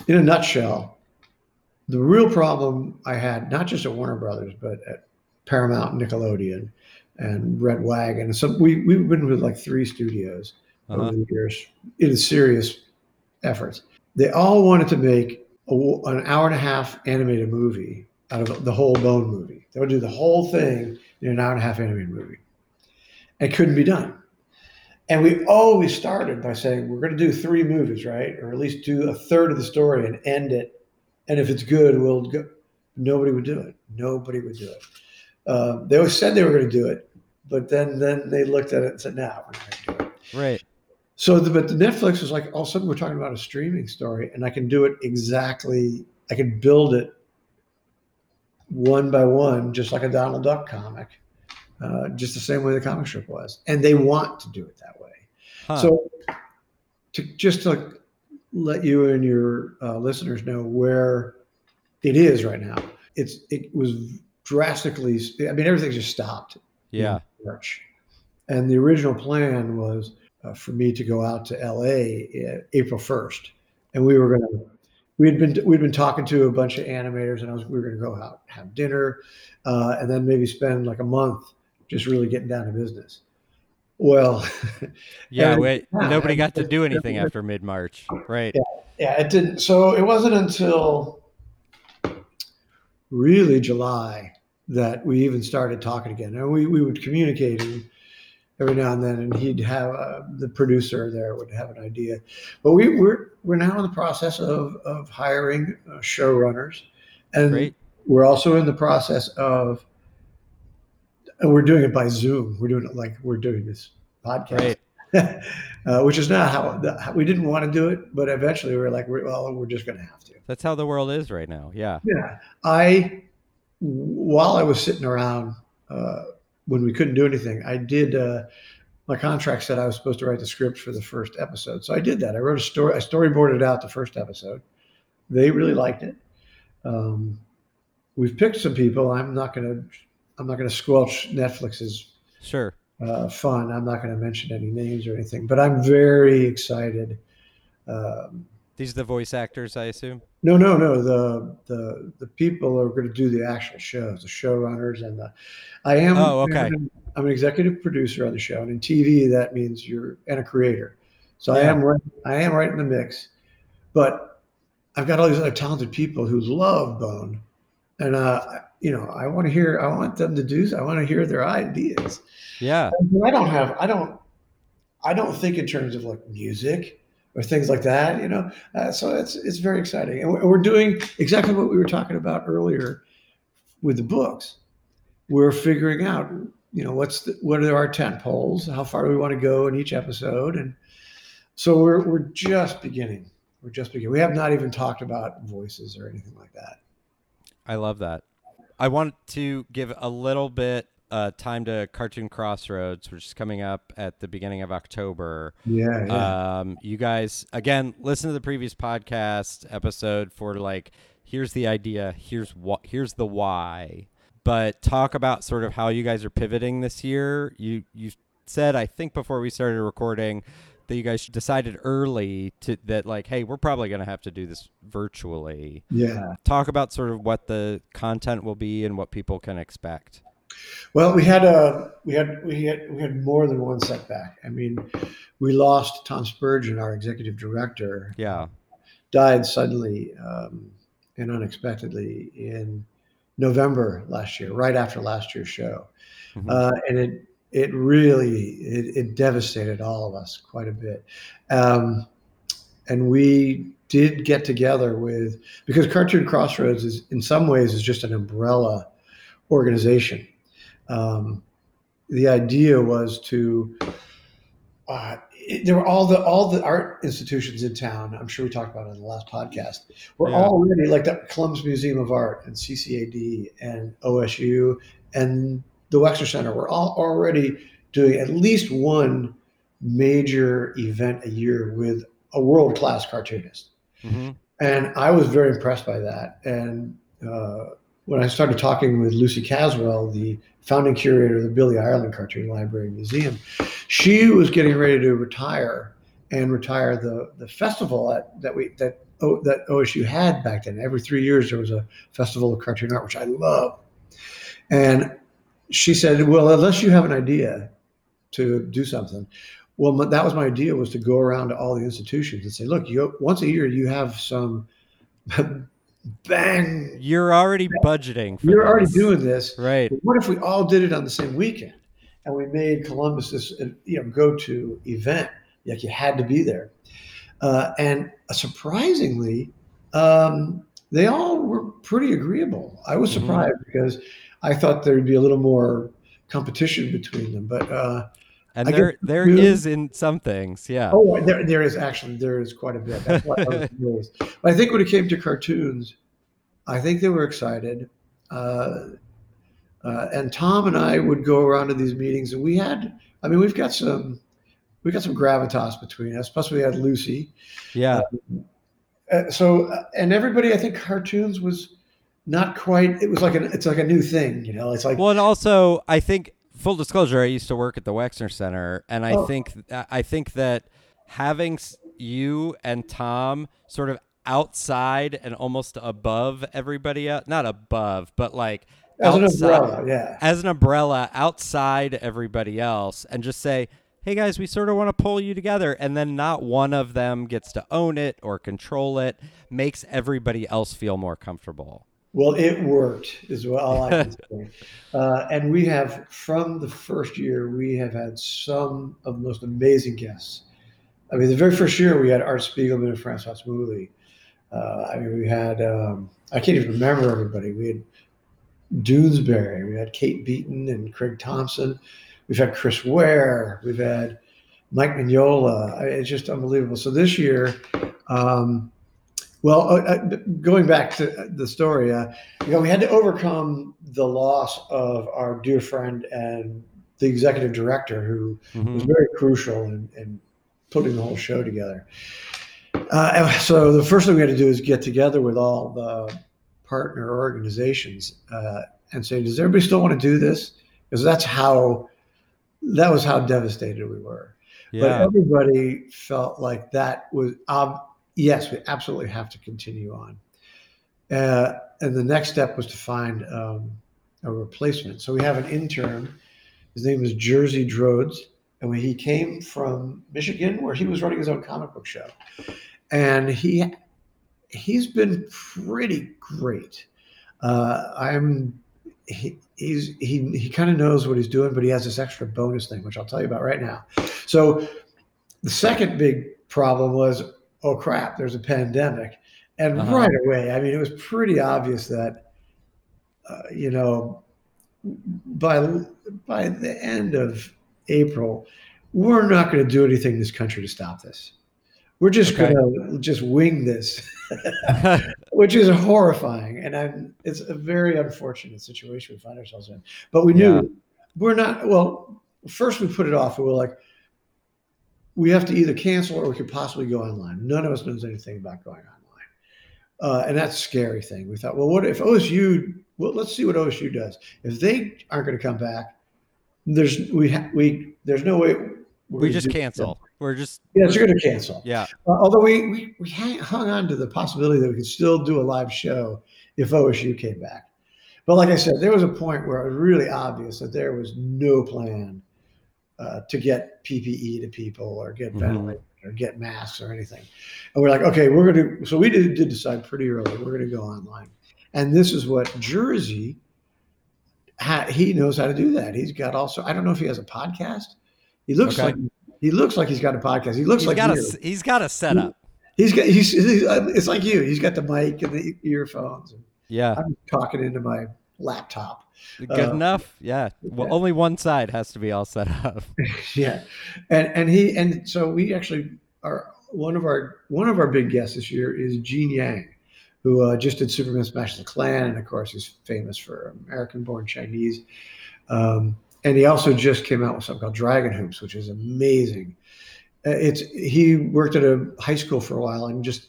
in a nutshell, the real problem I had, not just at Warner Brothers, but at Paramount, Nickelodeon, and Red Wagon. So we we've been with like three studios Uh-huh. over the years in serious efforts. They all wanted to make a, an hour and a half animated movie out of the whole bone movie. They would do the whole thing in an hour and a half animated movie. It couldn't be done. And we always started by saying, we're going to do three movies, right? Or at least do a third of the story and end it. And if it's good, we'll go. Nobody would do it. Nobody would do it. Uh, they always said they were going to do it, but then then they looked at it and said, "No, we're not going to do it." Right. So, the, but the Netflix was like, all of a sudden, we're talking about a streaming story, and I can do it exactly. I can build it one by one, just like a Donald Duck comic, uh, just the same way the comic strip was, and they want to do it that way. Huh. So, to just to let you and your uh, listeners know where it is right now, it's it was drastically. I mean, everything just stopped yeah. in March. And the original plan was uh, for me to go out to LA uh, April 1st. And we were going to, we had been, we'd been talking to a bunch of animators and I was, we were going to go out, have dinner, uh, and then maybe spend like a month just really getting down to business. Well, Yeah. And- wait. yeah, Nobody got to do anything after mid March. Right. yeah, it didn't. So it wasn't until really July that we even started talking again. And we, we would communicate every now and then, and he'd have uh, the producer there would have an idea. But we, we're we're now in the process of of hiring uh, showrunners, and Great. we're also in the process of. And we're doing it by Zoom. We're doing it like we're doing this podcast Right. uh, which is not how, the, how we didn't want to do it, but eventually we are like, we're, well, we're just going to have to. That's how the world is right now. Yeah. Yeah, I while I was sitting around uh, when we couldn't do anything, I did. Uh, my contract said I was supposed to write the script for the first episode, so I did that. I wrote a story. I storyboarded out the first episode. They really liked it, Um, we've picked some people. I'm not going to. I'm not going to squelch Netflix's Sure. uh, fun. I'm not going to mention any names or anything, but I'm very excited. Um, These are the voice actors, I assume. no, no, no. The the the people are going to do the actual shows, the showrunners, and the. I am. Oh, okay. I'm an executive producer on the show, and in TV that means you're and a creator. So I am right. I am right in the mix, but I've got all these other talented people who love Bone, and uh, you know I want to hear. I want them to do. I want to hear their ideas. Yeah. I don't have. I don't. I don't think in terms of like music or things like that. You know, uh, so it's it's very exciting, and we're, we're doing exactly what we were talking about earlier with the books. We're figuring out, you know, what's the, what are our tent poles? How far do we want to go in each episode? And so we're we're just beginning. We're just beginning. We have not even talked about voices or anything like that. I love that. I want to give a little bit uh, time to Cartoon Crossroads, which is coming up at the beginning of October. Yeah, yeah. Um, you guys, again, listen to the previous podcast episode for like, here's the idea, here's what, here's the why. But talk about sort of how you guys are pivoting this year. You you said I think before we started recording that you guys decided early to that like, hey, we're probably going to have to do this virtually. yeah. Talk about sort of what the content will be and what people can expect. Well, we had a we had we had we had more than one setback. I mean, we lost Tom Spurgeon, our executive director, Yeah. died suddenly um, and unexpectedly in November last year, right after last year's show, Mhm. uh, and it it really it, it devastated all of us quite a bit, um, and we did get together with because Cartoon Crossroads is in some ways is just an umbrella organization. Um, the idea was to uh, it, there were all the all the art institutions in town. I'm sure we talked about it in the last podcast. We're Yeah. already like the Columbus Museum of Art and CCAD and OSU and the Wexner Center. We're all already doing at least one major event a year with a world class cartoonist. hmm And I was very impressed by that. And uh, when I started talking with Lucy Caswell, the founding curator of the Billy Ireland Cartoon Library and Museum, she was getting ready to retire and retire the the festival at, that we that o, that OSU had back then. Every three years there was a festival of cartoon art, which I love. And she said, "Well, unless you have an idea to do something." Well, that was my idea was to go around to all the institutions and say, look, you once a year you have some bang. You're already budgeting. For You're already doing this. right. But what if we all did it on the same weekend and we made Columbus this uh, you know go to event? Like you had to be there, uh, and surprisingly, um, they all were pretty agreeable. I was Mhm. surprised because I thought there'd be a little more competition between them, but. Uh, And I there there you- is in some things, yeah. Oh, there, there is actually there is quite a bit. That's why I was. But I think when it came to cartoons, I think they were excited. Uh, uh, and Tom and I would go around to these meetings, and we had. I mean, we've got some, we got some gravitas between us. Plus, we had Lucy. yeah. Uh, so, uh, and everybody, I think cartoons was not quite. It was like an. It's like a new thing, you know. It's like Well, and also, I think full disclosure, I used to work at the Wexner Center, and I Oh. think I think that having you and Tom sort of outside and almost above everybody else, not above, but like as an umbrella, yeah. as an umbrella outside everybody else and just say, hey guys, we sort of want to pull you together. And then not one of them gets to own it or control it, makes everybody else feel more comfortable. Well, it worked, is what all I can say. Uh, and we have, from the first year, we have had some of the most amazing guests. I mean, the very first year we had Art Spiegelman and Françoise Mouly. Uh, I mean, we had, um, I can't even remember everybody. We had Doonesbury, we had Kate Beaton and Craig Thompson. We've had Chris Ware, we've had Mike Mignola. I- It's just unbelievable. So this year, um, well, uh, uh, going back to the story, uh, you know, we had to overcome the loss of our dear friend and the executive director, who was Mhm. very crucial in, in putting the whole show together. Uh, so the first thing we had to do is get together with all the partner organizations uh, and say, "Does everybody still want to do this?" Because that's how that was how devastated we were. Yeah. But everybody felt like that was um, yes, we absolutely have to continue on. Uh, and the next step was to find um, a replacement. So we have an intern. His name is Jerzy Drozd, and when he came from Michigan, where he was running his own comic book show, and he he's been pretty great. Uh, I'm he, he's he he kind of knows what he's doing, but he has this extra bonus thing, which I'll tell you about right now. So the second big problem was, oh crap, there's a pandemic, and uh-huh. right away, I mean, it was pretty obvious that, uh, you know, by by the end of April, we're not going to do anything in this country to stop this. We're just okay. going to just wing this, which is horrifying, and I'm, it's a very unfortunate situation we find ourselves in. But we knew yeah. we're not. Well, first we put it off, and we're like, we have to either cancel or we could possibly go online. None of us knows anything about going online. Uh, and that's a scary thing. We thought, well, what if OSU? Well, let's see what OSU does. If they aren't going to come back, there's we ha- we there's no way. We just cancel. We're just yeah, you're going to cancel. Yeah. Uh, although we we we hung on to the possibility that we could still do a live show if OSU came back. But like I said, there was a point where it was really obvious that there was no plan uh, to get PPE to people or get mm-hmm. ventilators or get masks or anything. And we're like, okay, we're going to, so we did, did decide pretty early, we're going to go online. And this is what Jerzy, he knows how to do that. He's got also, I don't know if he has a podcast. He looks okay. like, he looks like he's got a podcast. He looks he's like got you. a, he's got a setup. He, he's got, he's, he's, it's like you. He's got the mic and the earphones. Yeah. I'm talking into my laptop. Good uh, enough. Yeah. Well, yeah. only one side has to be all set up. yeah, and and he and so we actually are one of our one of our big guests this year is Gene Yang, who uh, just did Superman Smash the Klan, and of course he's famous for American-born Chinese. Um, and he also just came out with something called Dragon Hoops, which is amazing. Uh, it's he worked at a high school for a while and just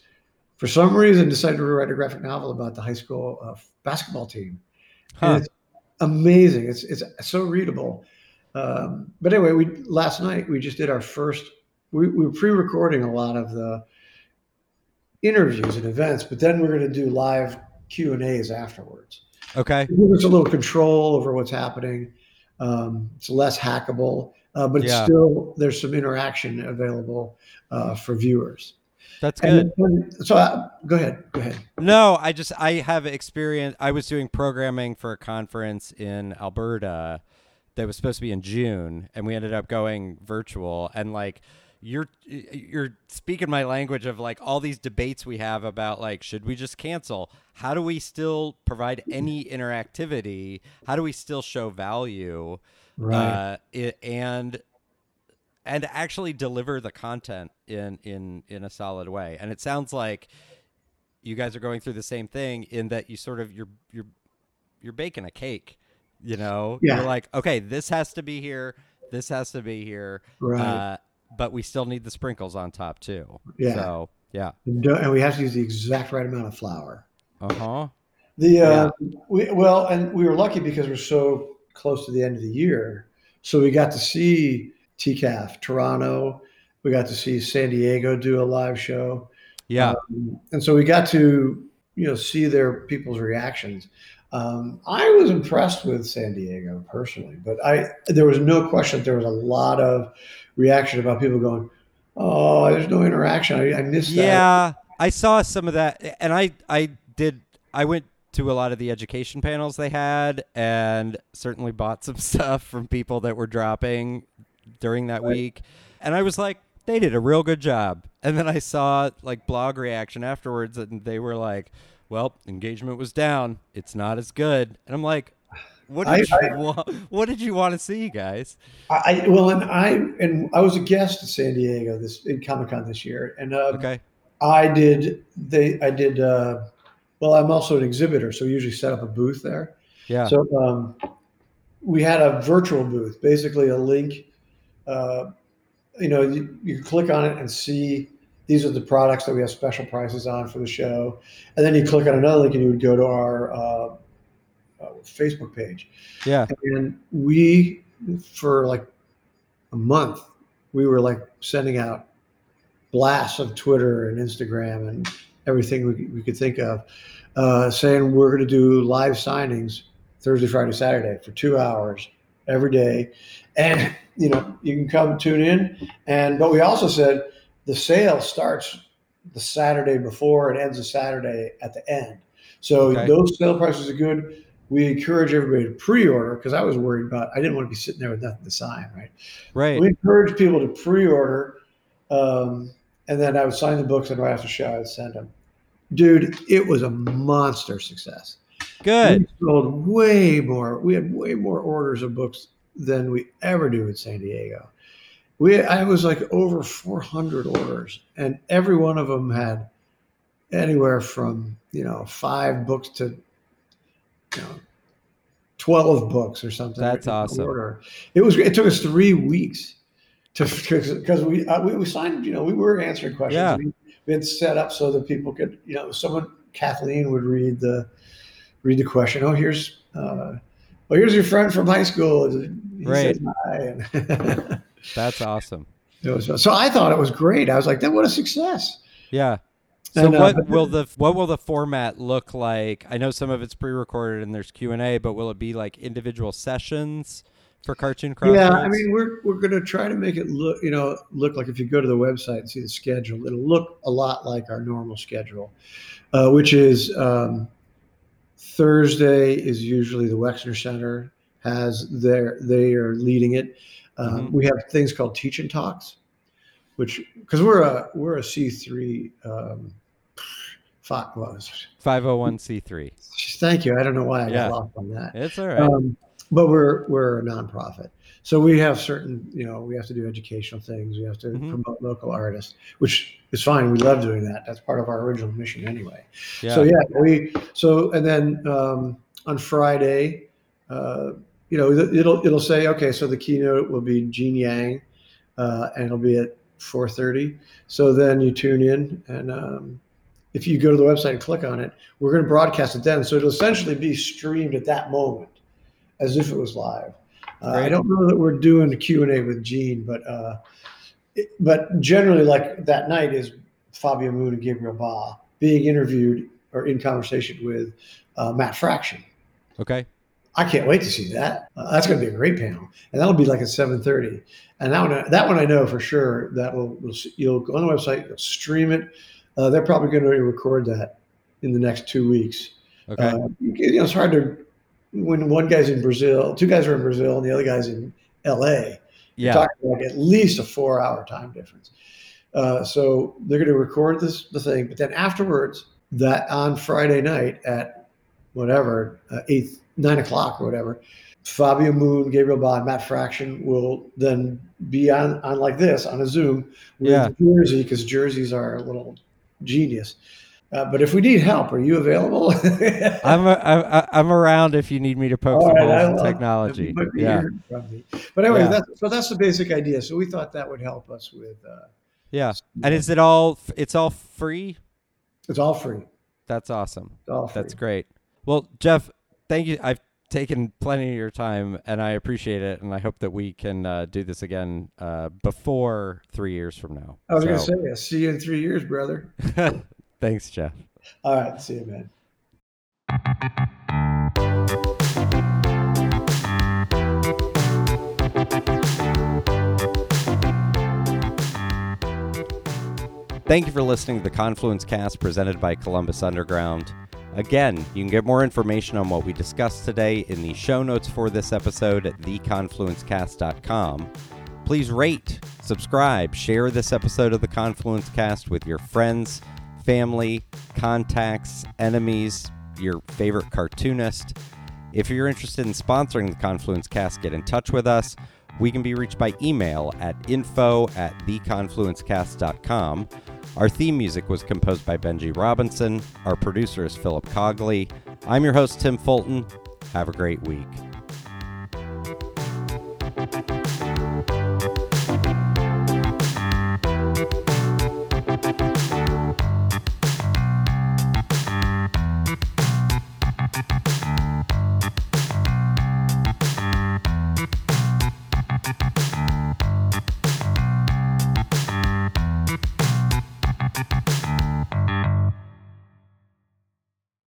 for some reason decided to write a graphic novel about the high school uh, basketball team. Huh. It's amazing. It's it's so readable. Um, but anyway, we last night we just did our first. We, we were pre-recording a lot of the interviews and events, but then we're going to do live Q and A's afterwards. Okay, give us a little control over what's happening. Um, it's less hackable, uh, but yeah. still there's some interaction available uh, for viewers. That's good. And, so uh, go ahead. Go ahead. No, I just I have experience. I was doing programming for a conference in Alberta that was supposed to be in June, and we ended up going virtual. And like, you're you're speaking my language of like all these debates we have about like should we just cancel? How do we still provide any interactivity? How do we still show value? Right. Uh, it, and and actually deliver the content in in in a solid way. And it sounds like you guys are going through the same thing in that you sort of you're you're you're baking a cake. You know, yeah. you're like, okay, this has to be here, this has to be here, right? Uh, but we still need the sprinkles on top too. Yeah. So yeah, and we have to use the exact right amount of flour. Uh huh. The uh, yeah. we well, and we were lucky because we're so close to the end of the year, so we got to see TCAF, Toronto. We got to see San Diego do a live show. Yeah. Um, and so we got to, you know, see their people's reactions. Um, I was impressed with San Diego personally, but I there was no question there was a lot of reaction about people going, "Oh, there's no interaction. I, I missed that." Yeah, I saw some of that, and I I did. I went to a lot of the education panels they had, and certainly bought some stuff from people that were dropping during that right. week. And I was like, they did a real good job. And then I saw like blog reaction afterwards, and they were like, well, engagement was down. It's not as good. And I'm like, what did I, you I, want? What did you want to see, guys? I well, and I and I was a guest at San Diego this in Comic Con this year, and uh, okay, I did they I did. Uh, well, I'm also an exhibitor, so we usually set up a booth there. Yeah. So um, we had a virtual booth, basically a link uh, you know, you, you click on it and see these are the products that we have special prices on for the show. And then you click on another link and you would go to our uh, uh, Facebook page. Yeah. And we, for like a month, we were like sending out blasts of Twitter and Instagram and everything we, we could think of, uh, saying we're going to do live signings Thursday, Friday, Saturday for two hours every day. And, you know, you can come tune in. And, but we also said the sale starts the Saturday before and ends the Saturday at the end. So Okay. those sale prices are good. We encourage everybody to pre-order because I was worried about, I didn't want to be sitting there with nothing to sign, right? Right. We encourage people to pre-order, um, and then I would sign the books, and right after the show, I'd send them. Dude, it was a monster success. Good. We sold way more. We had way more orders of books than we ever do in San Diego. We, I was like over 400 orders, and every one of them had anywhere from you know five books to you know 12 books or something. That's awesome. Order. It was. It took us three weeks to because we, uh, we we signed. You know, we were answering questions. Yeah. We, we had set up so that people could. You know, someone Kathleen would read the read the question. Oh, here's. Uh, well, here's your friend from high school. He Right. says hi. And That's awesome. was, so I thought it was great. I was like, "That what a success!" Yeah. So And, uh, what will the what will the format look like? I know some of it's pre-recorded and there's Q and A, but will it be like individual sessions for Cartoon Crossroads? Yeah, I mean, we're we're going to try to make it look, you know, look like if you go to the website and see the schedule, it'll look a lot like our normal schedule, uh, which is um, Thursday is usually the Wexner Center has their they are leading it. Um, Mhm. We have things called teach and talks, which because we're a we're a C three. Um, five hundred one c three. thank you. I don't know why I Yeah. got lost on that. It's all right. Um, but we're we're a nonprofit, so we have certain you know we have to do educational things. We have to Mhm. promote local artists, which is fine. We love doing that. That's part of our original mission anyway. yeah. So yeah, we so and then um, on Friday, uh, you know, it'll it'll say okay. So the keynote will be Gene Yang, uh, and it'll be at 4:30. So then you tune in, and um, if you go to the website and click on it, we're going to broadcast it then. So it'll essentially be streamed at that moment, as if it was live. Uh, I don't know that we're doing a Q and A with Gene, but uh, it, but generally, like that night is Fabio Moon and Gabriel Ba being interviewed or in conversation with uh, Matt Fraction. okay. I can't wait to see that. Uh, that's going to be a great panel, and that'll be like at seven thirty. And that one, that one I know for sure that will, will you'll go on the website, you'll stream it. Uh, they're probably going to record that in the next two weeks. Okay. Uh, you know, it's hard to when one guy's in Brazil, two guys are in Brazil, and the other guy's in L.A. yeah. Talking like at least a four-hour time difference. Uh, so they're going to record this the thing, but then afterwards, that on Friday night at whatever uh, eight nine o'clock or whatever, Fabio Moon, Gabriel Ba, Matt Fraction will then be on on like this on a Zoom with Yeah. Jerzy because jerseys are a little genius. Uh, but if we need help, are you available? I'm a, I'm I'm around if you need me to poke All some right, holes in technology. You might be Yeah. hearing from me. But anyway, Yeah. that's, so that's the basic idea. So we thought that would help us with. Uh, Yeah. And is it all? It's all free. it's all free. That's awesome. All free. That's great. Well, Jeff, thank you. I've taken plenty of your time, and I appreciate it. And I hope that we can uh, do this again uh, before three years from now. I was So, going to say, I'll see you in three years, brother. thanks, Jeff. All right, see you, man. Thank you for listening to the Confluence Cast presented by Columbus Underground. Again, you can get more information on what we discussed today in the show notes for this episode at theconfluencecast.com. Please rate, subscribe, share this episode of the Confluence Cast with your friends, family, contacts, enemies, your favorite cartoonist. If you're interested in sponsoring the Confluence Cast, get in touch with us. We can be reached by email at info at theconfluencecast.com. Our theme music was composed by Benji Robinson. Our producer is Philip Cogley. I'm your host, Tim Fulton. Have a great week.